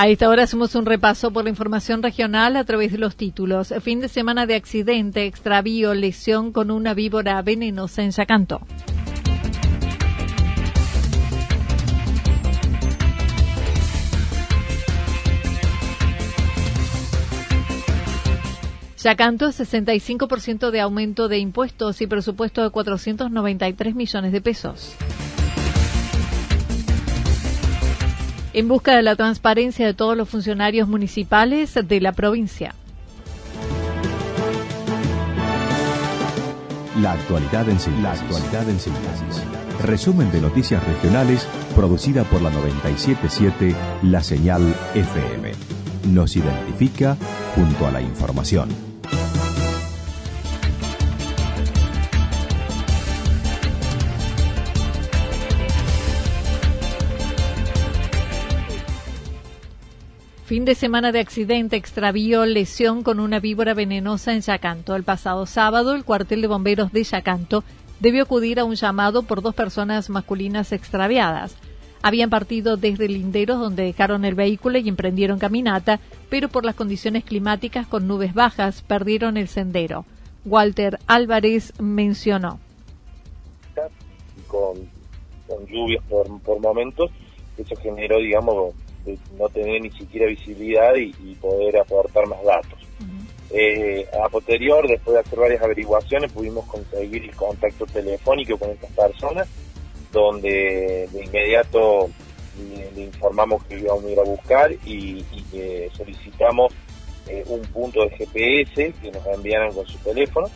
A esta hora hacemos un repaso por la información regional a través de los títulos. Fin de semana de accidente, extravío, lesión con una víbora venenosa en Yacanto. Yacanto, 65% de aumento de impuestos y presupuesto de 493 millones de pesos. En busca de la transparencia de todos los funcionarios municipales de la provincia. La actualidad en síntesis. Resumen de noticias regionales producida por la 977 La Señal FM. Nos identifica junto a la información. Fin de semana de accidente, extravío, lesión con una víbora venenosa en Yacanto. El pasado sábado, el cuartel de bomberos de Yacanto debió acudir a un llamado por dos personas masculinas extraviadas. Habían partido desde Linderos, donde dejaron el vehículo y emprendieron caminata, pero por las condiciones climáticas con nubes bajas perdieron el sendero. Walter Álvarez mencionó. Con, lluvias por, por momentos, eso generó, digamos, no tener ni siquiera visibilidad y, poder aportar más datos. Eh, a posterior, después de hacer varias averiguaciones, pudimos conseguir el contacto telefónico con estas personas, donde de inmediato le, informamos que íbamos a ir a buscar y, solicitamos eh, un punto de GPS que nos enviaran con su teléfono,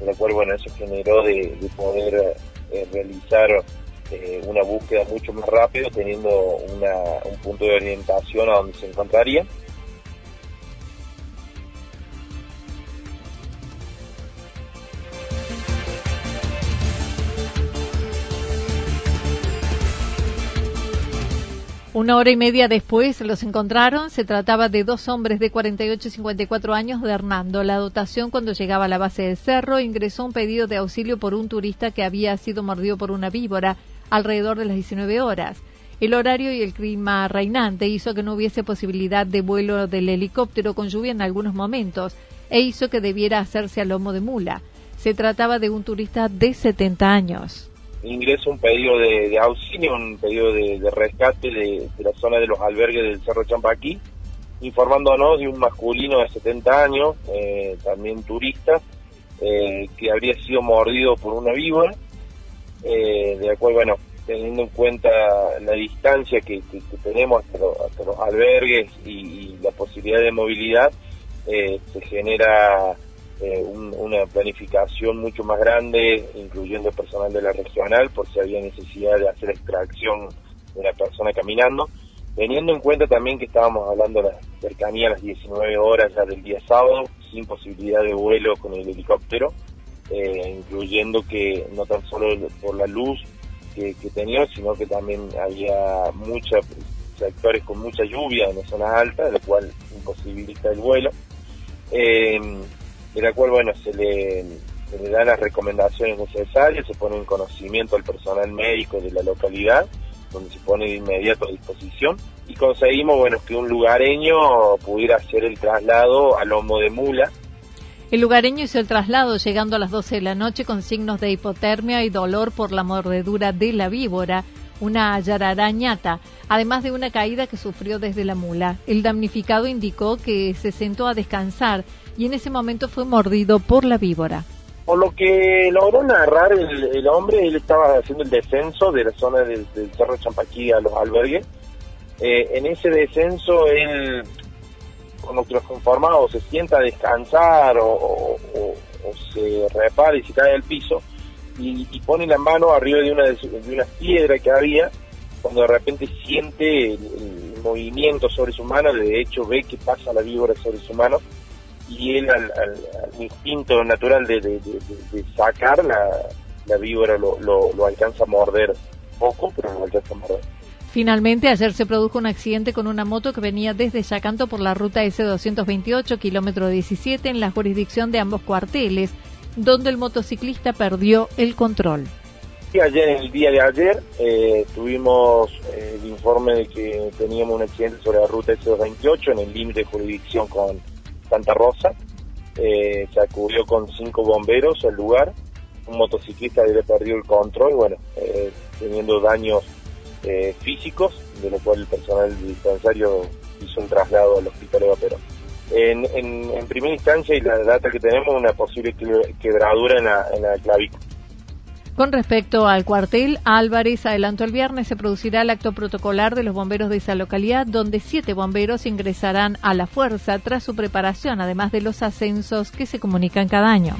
de lo cual, bueno, eso generó de, poder eh, realizar eh, una búsqueda mucho más rápido, teniendo un punto de orientación a donde se encontraría. Una hora y media después los encontraron. Se trataba de dos hombres de 48 y 54 años de Hernando. La dotación cuando llegaba a la base del cerro ingresó un pedido de auxilio por un turista que había sido mordido por una víbora alrededor de las 19 horas. El horario y el clima reinante hizo que no hubiese posibilidad de vuelo del helicóptero con lluvia en algunos momentos e hizo que debiera hacerse a lomo de mula. Se trataba de un turista de 70 años. Ingreso un pedido de, auxilio, un pedido de, rescate de, la zona de los albergues del Cerro Champaquí, informándonos de un masculino de 70 años, eh, también turista, eh, que habría sido mordido por una víbora eh, de la cual, bueno, teniendo en cuenta la distancia que, tenemos hasta, los albergues y, la posibilidad de movilidad, eh, se genera eh, una planificación mucho más grande, incluyendo personal de la regional, por si había necesidad de hacer extracción de una persona caminando. Teniendo en cuenta también que estábamos hablando de la cercanía a las 19 horas ya del día sábado, sin posibilidad de vuelo con el helicóptero, eh, incluyendo que no tan solo por la luz que, tenía, sino que también había muchos sectores con mucha lluvia en zonas altas, lo cual imposibilita el vuelo, eh, de la cual, bueno, se le, se le dan las recomendaciones necesarias, se pone en conocimiento al personal médico de la localidad, donde se pone de inmediato a disposición, y conseguimos bueno que un lugareño pudiera hacer el traslado a lomo de mula. El lugareño hizo el traslado llegando a las 12 de la noche con signos de hipotermia y dolor por la mordedura de la víbora, una yararañata, además de una caída que sufrió desde la mula. El damnificado indicó que se sentó a descansar y en ese momento fue mordido por la víbora. Por lo que logró narrar el, hombre, él estaba haciendo el descenso de la zona del, Cerro Champaquí a los albergues. Eh, en ese descenso, él, lo que los o se sienta a descansar o, se repara y se cae al piso y, pone la mano arriba de una, de una piedra que había, cuando de repente siente el, movimiento sobre su mano, de hecho ve que pasa la víbora sobre su mano y él al, instinto natural de, sacar la, la víbora lo, lo, alcanza a morder poco, pero lo alcanza a morder. Finalmente, ayer se produjo un accidente con una moto que venía desde Yacanto por la ruta S228, kilómetro 17, en la jurisdicción de ambos cuarteles, donde el motociclista perdió el control. Ayer, el día de ayer, eh, tuvimos eh, el informe de que teníamos un accidente sobre la ruta S228 en el límite de jurisdicción con Santa Rosa. Eh, se acudió con cinco bomberos al lugar. Un motociclista le perdió el control, bueno, eh, teniendo daños eh, físicos, de lo cual el personal dispensario hizo un traslado al hospital de Perón. En, en, primera instancia, y la data que tenemos, una posible quebradura en la, en la clavícula. Con respecto al cuartel, Álvarez adelantó el viernes se producirá el acto protocolar de los bomberos de esa localidad, donde siete bomberos ingresarán a la fuerza tras su preparación, además de los ascensos que se comunican cada año.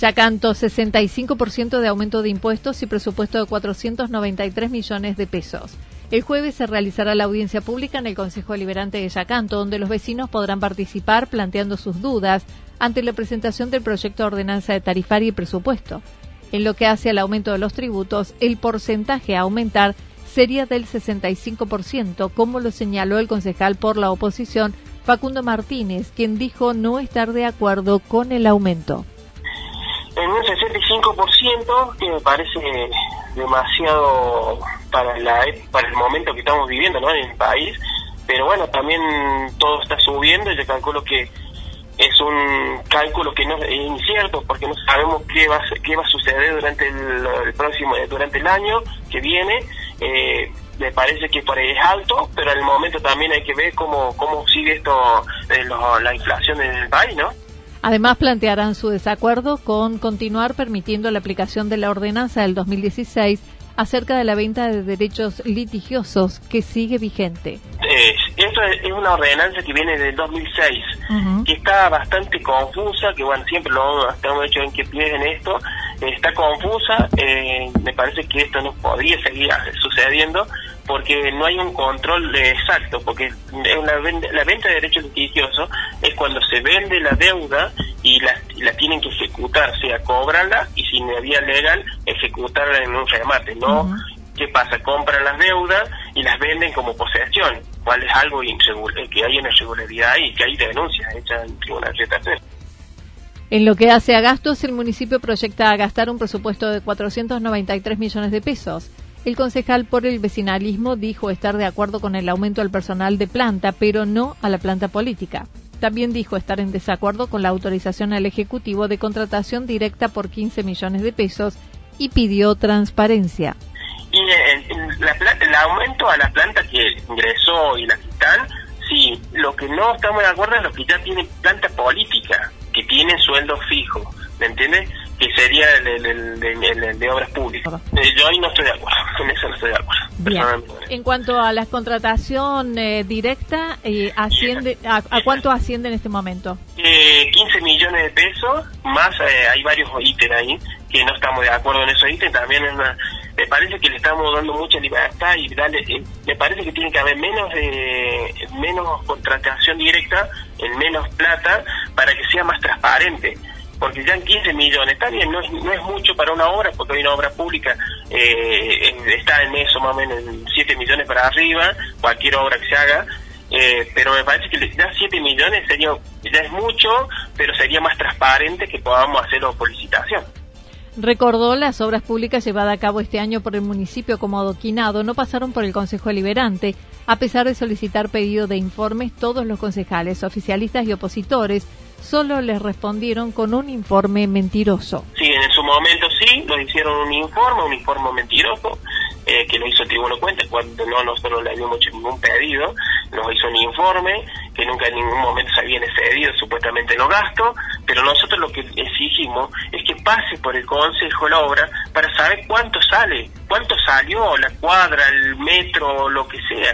Yacanto, 65% de aumento de impuestos y presupuesto de 493 millones de pesos. El jueves se realizará la audiencia pública en el Consejo Deliberante de Yacanto, donde los vecinos podrán participar planteando sus dudas ante la presentación del proyecto de ordenanza de tarifaria y presupuesto. En lo que hace al aumento de los tributos, el porcentaje a aumentar sería del 65%, como lo señaló el concejal por la oposición, Facundo Martínez, quien dijo no estar de acuerdo con el aumento. En un 65%, que me parece demasiado para, la, para el momento que estamos viviendo ¿no? en el país, pero bueno, también todo está subiendo y yo calculo que es un cálculo que no es incierto porque no sabemos qué va qué va a suceder durante el, próximo durante el año que viene. Eh, me parece que por es alto pero el momento también hay que ver cómo cómo sigue esto eh, la inflación en el país no Además, plantearán su desacuerdo con continuar permitiendo la aplicación de la ordenanza del 2016 acerca de la venta de derechos litigiosos que sigue vigente. Eh, esto es una ordenanza que viene del 2006, que está bastante confusa, que bueno, siempre lo hemos hecho en que en esto, está confusa, eh, me parece que esto no podría seguir sucediendo porque no hay un control exacto, porque la, la venta de derechos litigiosos es cuando se vende la deuda y la, la tienen que ejecutar, sea cobrarla y si no vía legal ejecutarla en un remate, ¿no? ¿Qué pasa? Compran las deudas y las venden como posesión, cual es algo eh, que hay una irregularidad y que hay denuncias hechas en tribunal de En lo que hace a gastos, el municipio proyecta gastar un presupuesto de 493 millones de pesos. El concejal por el vecinalismo dijo estar de acuerdo con el aumento al personal de planta, pero no a la planta política. También dijo estar en desacuerdo con la autorización al Ejecutivo de contratación directa por 15 millones de pesos y pidió transparencia. Y el, aumento a la planta que ingresó y la quitan, sí, lo que no estamos de acuerdo es lo que ya tienen planta política, que tienen sueldo fijo, ¿me entiendes? Que sería el, de obras públicas. Eh, yo ahí no estoy de acuerdo, con eso no estoy de acuerdo. En cuanto a la contratación eh, directa, eh, asciende, a, cuánto asciende en este momento? 15 millones de pesos, más hay varios ítems ahí que no estamos de acuerdo en esos ítems, también me parece que le estamos dando mucha libertad y dale, me parece que tiene que haber menos menos contratación directa, en menos plata, para que sea más transparente porque ya en 15 millones, está bien, no es, no es mucho para una obra, porque hay una obra pública, eh, está en eso más o menos en 7 millones para arriba, cualquier obra que se haga, eh, pero me parece que ya 7 millones sería ya es mucho, pero sería más transparente que podamos hacerlo por licitación. Recordó las obras públicas llevadas a cabo este año por el municipio como adoquinado no pasaron por el Consejo Deliberante, a pesar de solicitar pedido de informes todos los concejales, oficialistas y opositores, solo les respondieron con un informe mentiroso. Sí, en su momento sí, nos hicieron un informe, un informe mentiroso, eh, que lo hizo el Tribunal Cuenta cuando no nosotros le habíamos hecho ningún pedido, nos hizo un informe que nunca en ningún momento se habían excedido supuestamente los gastos, pero nosotros lo que exigimos es que pase por el Consejo la obra para saber cuánto sale, cuánto salió la cuadra, el metro, lo que sea.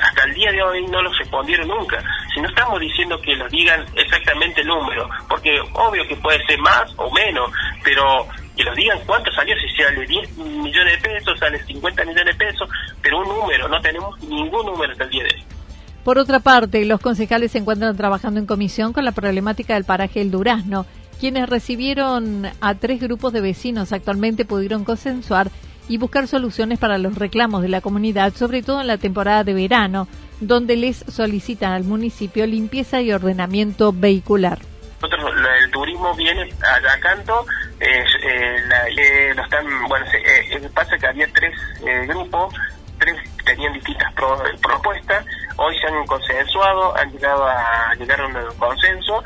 hasta el día de hoy no lo respondieron nunca. Si no estamos diciendo que nos digan exactamente el número, porque obvio que puede ser más o menos, pero que nos digan cuánto salió, si sale 10 millones de pesos, sale 50 millones de pesos, pero un número, no tenemos ningún número hasta el día de hoy. Por otra parte, los concejales se encuentran trabajando en comisión con la problemática del paraje El Durazno. Quienes recibieron a tres grupos de vecinos actualmente pudieron consensuar y buscar soluciones para los reclamos de la comunidad, sobre todo en la temporada de verano, donde les solicitan al municipio limpieza y ordenamiento vehicular. Nosotros, el turismo viene a eh, eh, bueno, pasa que había tres eh, grupos, tres tenían distintas propuestas, hoy se han consensuado, han llegado a llegar a un consenso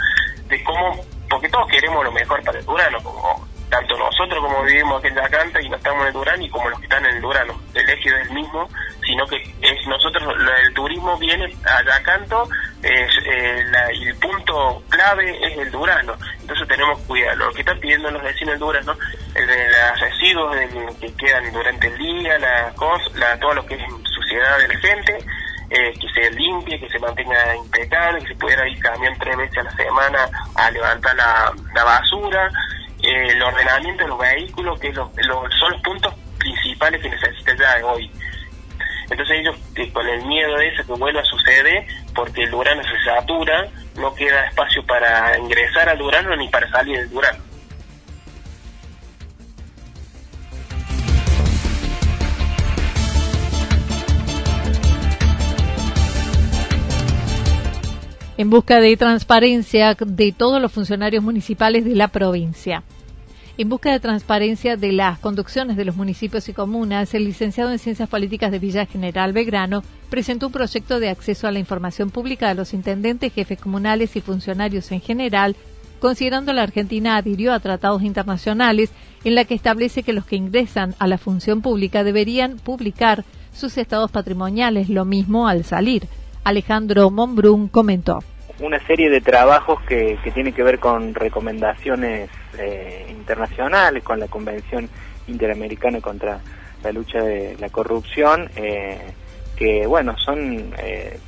de cómo, porque todos queremos lo mejor para el Durano, como tanto nosotros como vivimos aquí en la canta y no estamos en el Durán y como los que están en el Durano, el eje es el mismo, sino que es nosotros, el turismo viene a canto es, eh, el punto clave es el Durano, entonces tenemos cuidado, lo que están pidiendo los vecinos del Durano, el de los residuos que quedan durante el día, la, la, todo lo que es suciedad de la gente, eh, que se limpie, que se mantenga impecable, que se pudiera ir camión tres veces a la semana a levantar la, basura, eh, el ordenamiento de los vehículos, que son los puntos principales que necesita ya de hoy. Entonces ellos, eh, con el miedo de eso que vuelva a suceder, porque el Durano se satura, no queda espacio para ingresar al Durano ni para salir del Durano. En busca de transparencia de todos los funcionarios municipales de la provincia. En busca de transparencia de las conducciones de los municipios y comunas, el licenciado en Ciencias Políticas de Villa General Belgrano presentó un proyecto de acceso a la información pública de los intendentes, jefes comunales y funcionarios en general, considerando la Argentina adhirió a tratados internacionales en la que establece que los que ingresan a la función pública deberían publicar sus estados patrimoniales, lo mismo al salir. Alejandro Monbrun comentó. Una serie de trabajos que, que tienen que ver con recomendaciones eh, internacionales, con la Convención Interamericana contra la lucha de la corrupción, eh, que bueno, son eh,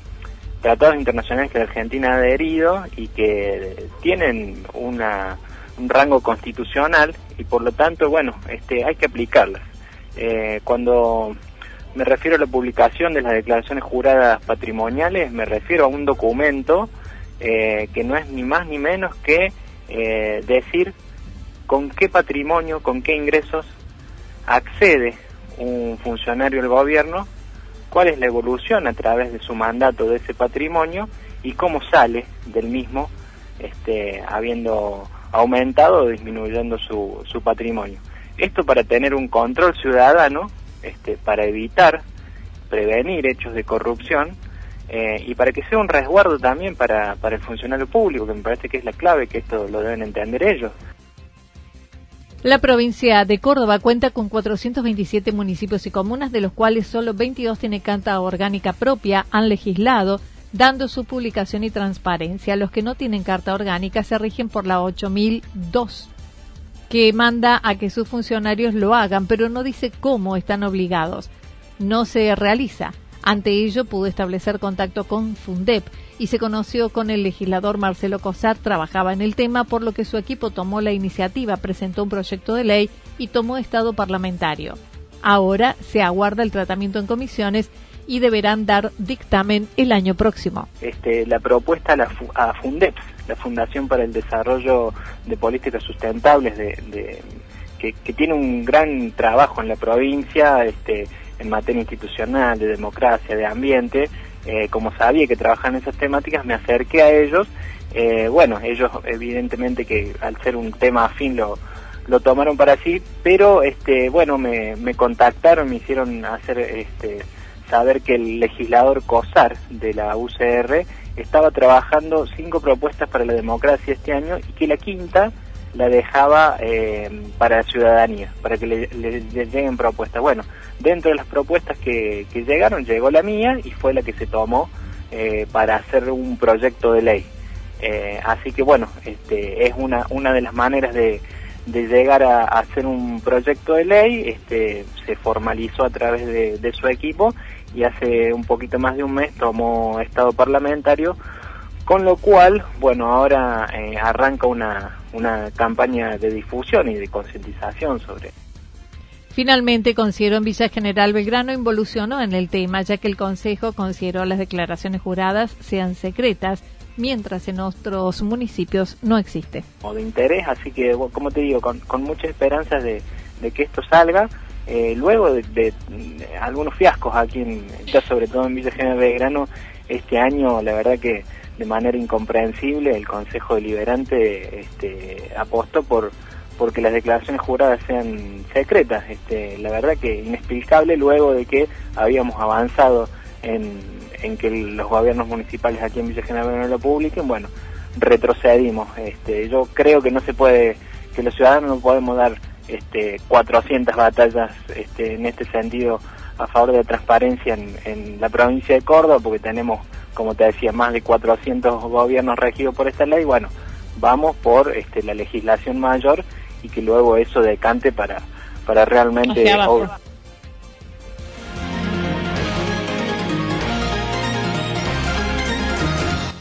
tratados internacionales que la Argentina ha adherido y que tienen una, un rango constitucional y por lo tanto, bueno, este, hay que aplicarlas. cuando me refiero a la publicación de las declaraciones juradas patrimoniales, me refiero a un documento que no es ni más ni menos que decir con qué patrimonio, con qué ingresos accede un funcionario del gobierno, cuál es la evolución a través de su mandato de ese patrimonio y cómo sale del mismo, este, habiendo aumentado o disminuyendo su, su patrimonio. Esto para tener un control ciudadano, este, para evitar, prevenir hechos de corrupción eh, y para que sea un resguardo también para, para el funcionario público, que me parece que es la clave, que esto lo deben entender ellos. La provincia de Córdoba cuenta con 427 municipios y comunas, de los cuales solo 22 tienen canta orgánica propia, han legislado, dando su publicación y transparencia. Los que no tienen carta orgánica se rigen por la 8002, que manda a que sus funcionarios lo hagan, pero no dice cómo están obligados. No se realiza. Ante ello pudo establecer contacto con Fundep y se conoció con el legislador Marcelo Cosar, trabajaba en el tema, por lo que su equipo tomó la iniciativa, presentó un proyecto de ley y tomó estado parlamentario. Ahora se aguarda el tratamiento en comisiones y deberán dar dictamen el año próximo. Este, la propuesta a, la, a Fundep, la Fundación para el Desarrollo de Políticas Sustentables, de, que, que, tiene un gran trabajo en la provincia, este, en materia institucional, de democracia, de ambiente, eh, como sabía que trabajan esas temáticas, me acerqué a ellos. Eh, bueno, ellos evidentemente que al ser un tema afín lo, lo tomaron para sí, pero este, bueno, me, me contactaron, me hicieron hacer este, saber que el legislador COSAR de la UCR estaba trabajando cinco propuestas para la democracia este año y que la quinta la dejaba eh, para la ciudadanía, para que le, lleguen propuestas. Bueno, dentro de las propuestas que, llegaron, llegó la mía y fue la que se tomó eh, para hacer un proyecto de ley. Eh, así que bueno, este, es una, una de las maneras de, de llegar a, hacer un proyecto de ley, este, se formalizó a través de, su equipo y hace un poquito más de un mes tomó estado parlamentario con lo cual, bueno, ahora eh, arranca una, una campaña de difusión y de concientización sobre. Finalmente, considero en Villa General Belgrano involucionó en el tema, ya que el Consejo consideró las declaraciones juradas sean secretas, mientras en otros municipios no existe. O de interés, así que, como te digo, con, con muchas esperanzas de, que esto salga. Eh, luego de, algunos fiascos aquí, en, ya sobre todo en Villa General Belgrano, este año, la verdad que de manera incomprensible el Consejo Deliberante este, apostó por porque las declaraciones juradas sean secretas. Este, la verdad que inexplicable luego de que habíamos avanzado en, en que los gobiernos municipales aquí en Villa General no lo publiquen, bueno, retrocedimos. Este, yo creo que no se puede, que los ciudadanos no podemos dar este, 400 batallas este, en este sentido a favor de la transparencia en, en la provincia de Córdoba, porque tenemos como te decía, más de 400 gobiernos regidos por esta ley, bueno, vamos por este, la legislación mayor y que luego eso decante para, para realmente...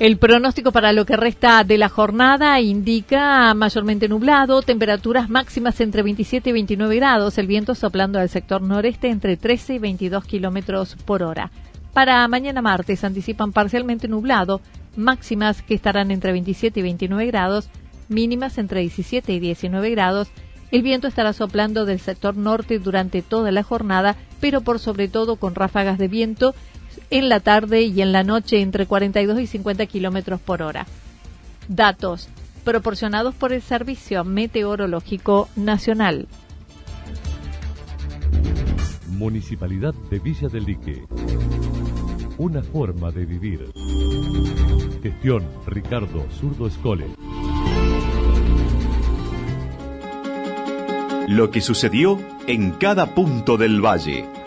El pronóstico para lo que resta de la jornada indica mayormente nublado, temperaturas máximas entre 27 y 29 grados, el viento soplando al sector noreste entre 13 y 22 kilómetros por hora. Para mañana martes anticipan parcialmente nublado, máximas que estarán entre 27 y 29 grados, mínimas entre 17 y 19 grados. El viento estará soplando del sector norte durante toda la jornada, pero por sobre todo con ráfagas de viento en la tarde y en la noche entre 42 y 50 kilómetros por hora. Datos proporcionados por el Servicio Meteorológico Nacional. Municipalidad de Villa del Lique. Una forma de vivir. Gestión Ricardo Zurdo Escole. Lo que sucedió en cada punto del valle.